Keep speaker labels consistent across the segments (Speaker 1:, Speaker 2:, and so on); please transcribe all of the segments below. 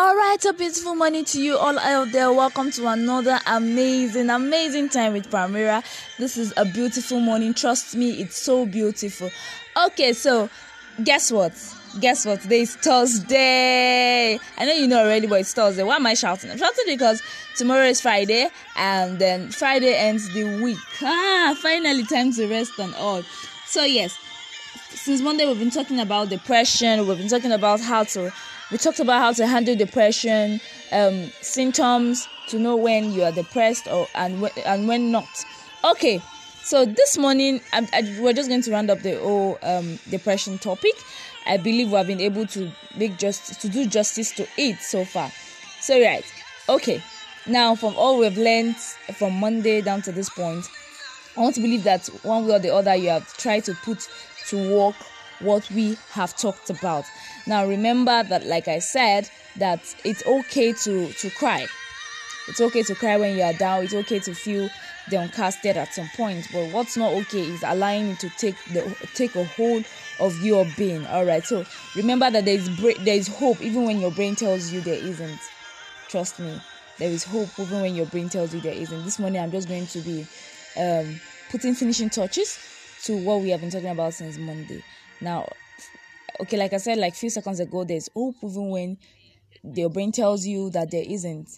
Speaker 1: All right, a beautiful morning to you all out there. Welcome to another amazing, amazing time with Primera. This is a beautiful morning. Trust me, it's so beautiful. Okay, so guess what? Guess what? Today is Thursday. I know you know already, but it's Thursday. Why am I shouting? I'm shouting because tomorrow is Friday, and then Friday ends the week. Ah, finally, time to rest and all. So yes, since Monday we've been talking about depression. We've been talking about how to we talked about how to handle depression, um, symptoms to know when you are depressed or and when, and when not. Okay, so this morning I, I, we're just going to round up the whole um, depression topic. I believe we have been able to make just to do justice to it so far. So right, okay. Now from all we've learned from Monday down to this point, I want to believe that one way or the other you have tried to put to work what we have talked about. Now remember that like I said that it's okay to to cry. It's okay to cry when you are down. It's okay to feel downcasted at some point. But what's not okay is allowing it to take the take a hold of your being. All right. So remember that there is there is hope even when your brain tells you there isn't. Trust me, there is hope even when your brain tells you there isn't. This morning I'm just going to be um, putting finishing touches to what we have been talking about since Monday. Now, okay, like I said, like few seconds ago, there's hope even when your brain tells you that there isn't.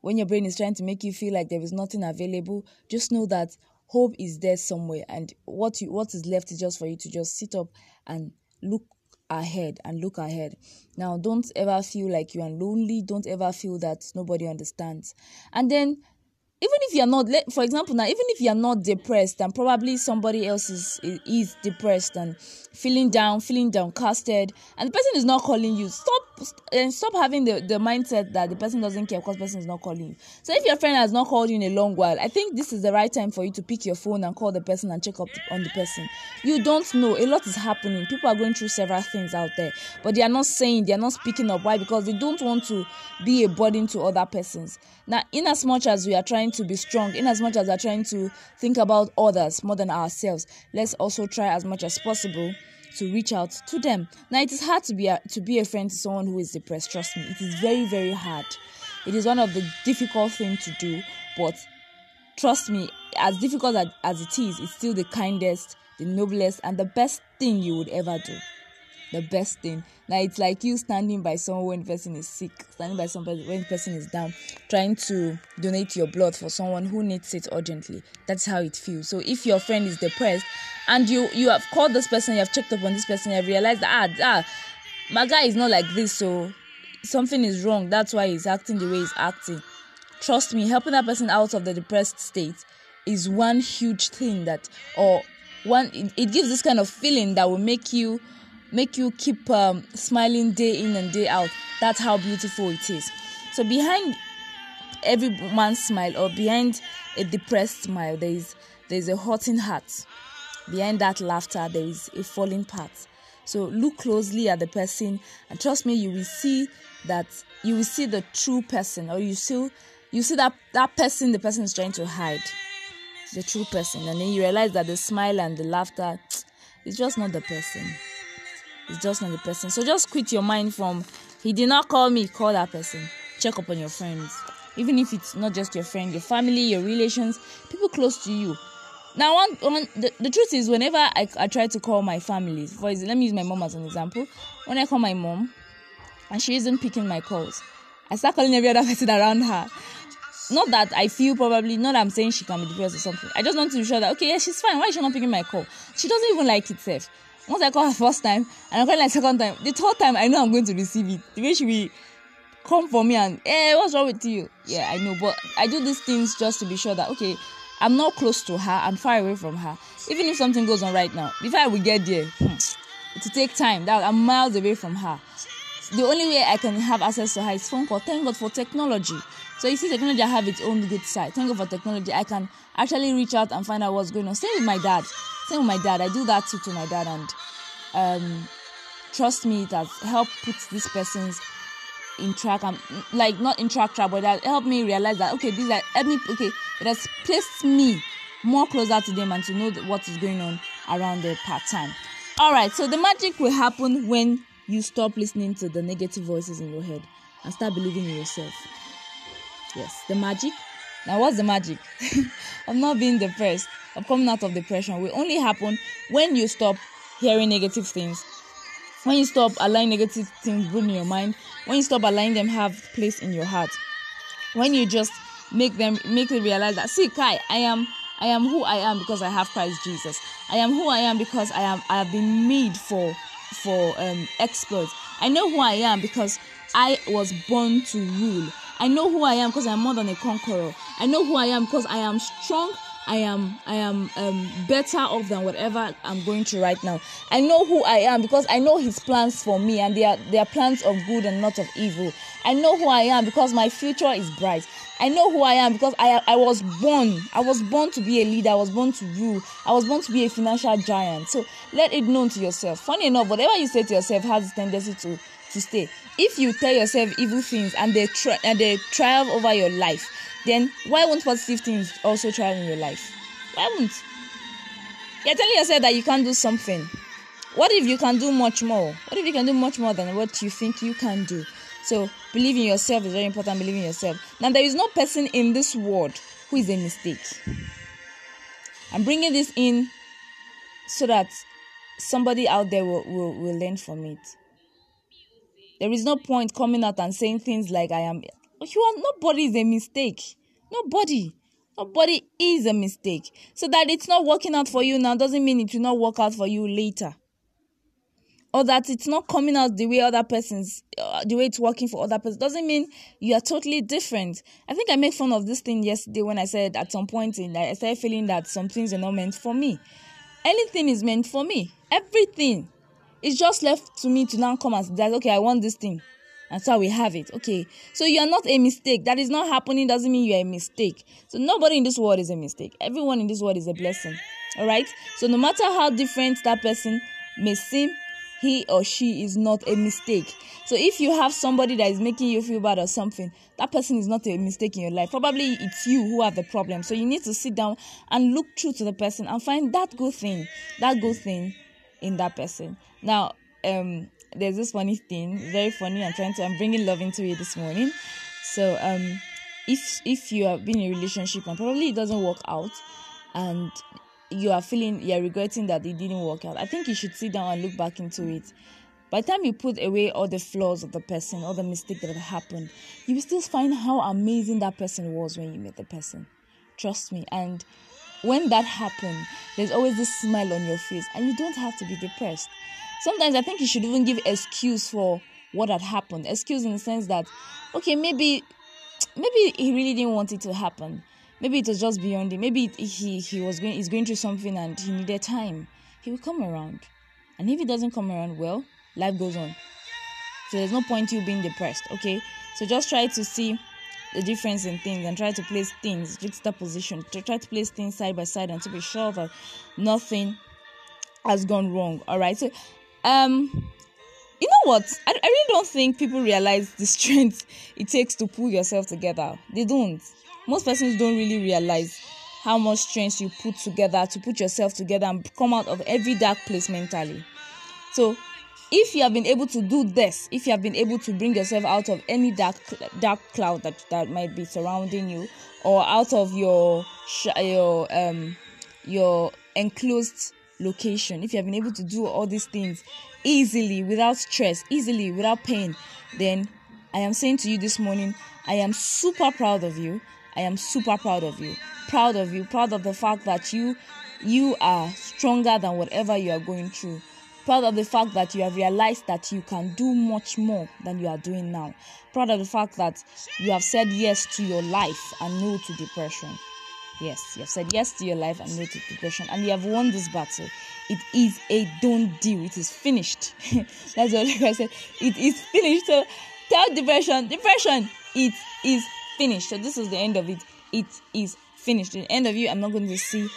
Speaker 1: When your brain is trying to make you feel like there is nothing available, just know that hope is there somewhere, and what you what is left is just for you to just sit up and look ahead and look ahead. Now, don't ever feel like you are lonely. Don't ever feel that nobody understands. And then even if you're not for example now even if you're not depressed and probably somebody else is is depressed and feeling down feeling downcasted and the person is not calling you stop and stop having the, the mindset that the person doesn't care because person is not calling you. So if your friend has not called you in a long while i think this is the right time for you to pick your phone and call the person and check up on the person. You don't know. A lot is happening. People are going through several things out there but they are not saying they are not speaking up. Why? Because they don't want to be a burden to other persons. Now in as much as we are trying to be strong in as much as we're trying to think about others more than ourselves let's also try as much as possible to reach out to them. Now it is hard to be a, to be a friend to someone who is depressed trust me. It is very very hard. It is one of the difficult things to do but trust me as difficult as, as it is it's still the kindest the noblest and the best thing you would ever do the best thing. Now it's like you standing by someone when the person is sick, standing by somebody when the person is down, trying to donate your blood for someone who needs it urgently. That's how it feels. So if your friend is depressed and you you have called this person, you have checked up on this person, you have realized that ah, ah my guy is not like this, so something is wrong. That's why he's acting the way he's acting. Trust me, helping that person out of the depressed state is one huge thing that or one it, it gives this kind of feeling that will make you make you keep um, smiling day in and day out. That's how beautiful it is. So behind every man's smile or behind a depressed smile, there is there is a hurting heart. Behind that laughter, there is a falling part. So look closely at the person, and trust me, you will see that you will see the true person, or you see you see that that person the person is trying to hide, the true person, and then you realize that the smile and the laughter is just not the person. It's just not the person. So just quit your mind from he did not call me, call that person. Check up on your friends. Even if it's not just your friend, your family, your relations, people close to you. Now, one, one the, the truth is, whenever I, I try to call my family, for let me use my mom as an example. When I call my mom and she isn't picking my calls, I start calling every other person around her. Not that I feel probably, not that I'm saying she can be depressed or something. I just want to be sure that, okay, yeah, she's fine. Why is she not picking my call? She doesn't even like it, safe. Once I call her first time and I call her second time, the third time I know I'm going to receive it. The way she will come for me and hey, what's wrong with you? Yeah, I know, but I do these things just to be sure that okay, I'm not close to her, I'm far away from her. Even if something goes on right now, before I will get there, hmm, to take time. That I'm miles away from her. The only way I can have access to her is phone call. Thank God for technology. So you see, technology have its own good side. Thank God for technology. I can actually reach out and find out what's going on. Same with my dad. Same with my dad. I do that too to my dad, and um, trust me, it has helped put these persons in track. and like not in track, track, but that helped me realize that okay, these are help. Okay, it has placed me more closer to them and to know what is going on around their part time. All right, so the magic will happen when you stop listening to the negative voices in your head and start believing in yourself. Yes, the magic. Now, what's the magic of not being depressed, of coming out of depression? Will only happen when you stop hearing negative things, when you stop allowing negative things rule in your mind, when you stop allowing them have place in your heart, when you just make them make it realize that see, Kai, I am I am who I am because I have Christ Jesus. I am who I am because I am I have been made for for um, exploits. I know who I am because I was born to rule. I know who I am because I am more than a conqueror. I know who I am because I am strong. I am I am um, better off than whatever I'm going through right now. I know who I am because I know His plans for me, and they are they are plans of good and not of evil. I know who I am because my future is bright. I know who I am because I I was born. I was born to be a leader. I was born to rule. I was born to be a financial giant. So let it known to yourself. Funny enough, whatever you say to yourself has a tendency to to stay. If you tell yourself evil things and they tri- and they triumph over your life, then why won't positive things also triumph in your life? Why won't? You're telling yourself that you can't do something. What if you can do much more? What if you can do much more than what you think you can do? So believe in yourself is very important. Believe in yourself. Now there is no person in this world who is a mistake. I'm bringing this in so that somebody out there will, will, will learn from it. There is no point coming out and saying things like I am. You are nobody is a mistake. Nobody. Nobody is a mistake. So that it's not working out for you now doesn't mean it will not work out for you later. Or that it's not coming out the way other persons, uh, the way it's working for other persons, doesn't mean you are totally different. I think I made fun of this thing yesterday when I said at some point in that I started feeling that some things are not meant for me. Anything is meant for me. Everything it's just left to me to now come and say, okay, I want this thing. And so we have it. Okay. So you are not a mistake. That is not happening doesn't mean you are a mistake. So nobody in this world is a mistake. Everyone in this world is a blessing. All right. So no matter how different that person may seem, he or she is not a mistake. So if you have somebody that is making you feel bad or something, that person is not a mistake in your life. Probably it's you who have the problem. So you need to sit down and look through to the person and find that good thing, that good thing in that person. Now, um, there's this funny thing, very funny. I'm trying to, I'm bringing love into it this morning. So, um, if if you have been in a relationship and probably it doesn't work out, and you are feeling you're regretting that it didn't work out, I think you should sit down and look back into it. By the time you put away all the flaws of the person, all the mistakes that happened, you will still find how amazing that person was when you met the person. Trust me. And when that happens, there's always this smile on your face, and you don't have to be depressed. Sometimes I think you should even give excuse for what had happened. Excuse in the sense that, okay, maybe, maybe he really didn't want it to happen. Maybe it was just beyond him. Maybe he he was going he's going through something and he needed time. He will come around, and if he doesn't come around, well, life goes on. So there's no point you being depressed. Okay, so just try to see the difference in things and try to place things juxtaposition to try to place things side by side and to be sure that nothing has gone wrong all right so um you know what? I, I really don't think people realize the strength it takes to pull yourself together. They don't. Most persons don't really realize how much strength you put together to put yourself together and come out of every dark place mentally. So if you have been able to do this if you have been able to bring yourself out of any dark dark cloud that that might be surrounding you or out of your your um your enclosed location if you have been able to do all these things easily without stress easily without pain then i am saying to you this morning i am super proud of you i am super proud of you proud of you proud of the fact that you you are stronger than whatever you are going through Proud of the fact that you have realized that you can do much more than you are doing now. Proud of the fact that you have said yes to your life and no to depression. Yes, you have said yes to your life and no to depression, and you have won this battle. It is a done deal. It is finished. That's what I said. It is finished. So tell depression, depression, it is finished. So this is the end of it. It is finished. The end of you, I'm not going to see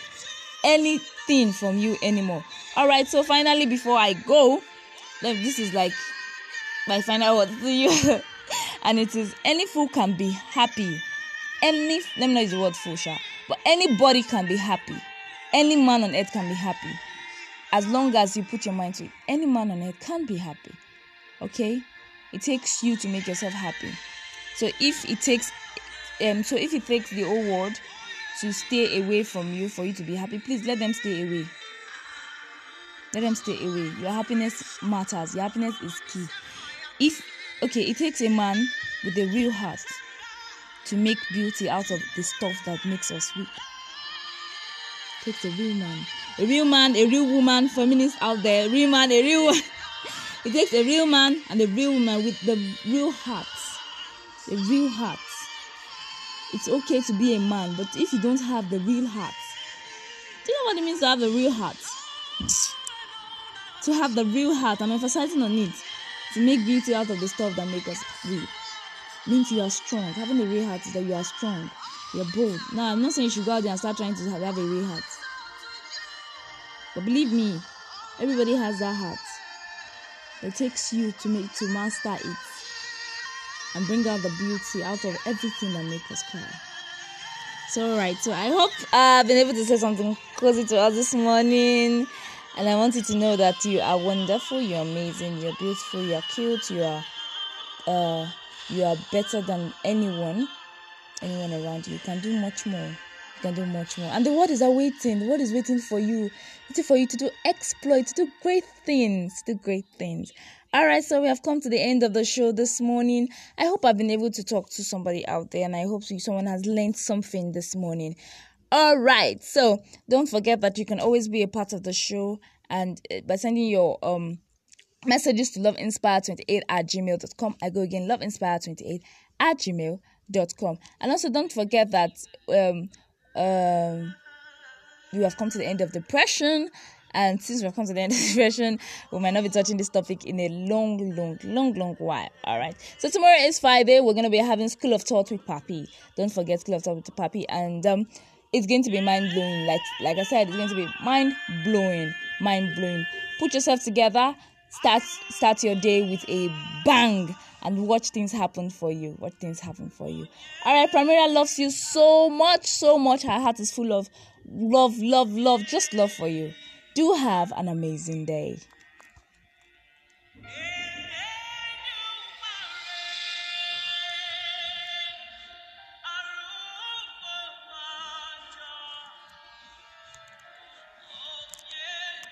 Speaker 1: anything from you anymore. All right, so finally, before I go, this is like my final word to you, and it is any fool can be happy. Any let me know the word fool, sha, but anybody can be happy. Any man on earth can be happy, as long as you put your mind to it. Any man on earth can be happy. Okay, it takes you to make yourself happy. So if it takes um so if it takes the whole world to stay away from you for you to be happy, please let them stay away. Let them stay away. Your happiness matters. Your happiness is key. If okay, it takes a man with a real heart to make beauty out of the stuff that makes us weak. Takes a real man. A real man, a real woman, feminists out there, a real man, a real one. It takes a real man and a real woman with the real heart. A real heart. It's okay to be a man, but if you don't have the real heart, do you know what it means to have the real heart? to have the real heart, I'm emphasizing on it. To make beauty out of the stuff that makes us real. Means you are strong. Having a real heart is that you are strong. You're bold. Now, I'm not saying you should go out there and start trying to have, have a real heart. But believe me, everybody has that heart. It takes you to make to master it and bring out the beauty out of everything that makes us cry. So, alright, so I hope I've been able to say something cozy to us this morning. And I want you to know that you are wonderful, you're amazing, you're beautiful, you're cute, you are uh you are better than anyone, anyone around you. You can do much more. You can do much more. And the world is awaiting. The world is waiting for you. For you to do exploits, to do great things, to do great things. All right, so we have come to the end of the show this morning. I hope I've been able to talk to somebody out there, and I hope someone has learned something this morning. All right, so don't forget that you can always be a part of the show and uh, by sending your um messages to loveinspire28 at gmail.com. I go again, loveinspire28 at gmail.com. And also don't forget that um um we have come to the end of depression. And since we've come to the end of depression, we might not be touching this topic in a long, long, long, long while. All right. So tomorrow is Friday. We're gonna be having School of Thought with Papi. Don't forget School of Thought with Papi. And um, it's going to be mind blowing. Like like I said, it's going to be mind blowing, mind blowing. Put yourself together. Start start your day with a bang and watch things happen for you. Watch things happen for you. All right, Primera loves you so much, so much. Her heart is full of love, love, love, just love for you. Do have an amazing day.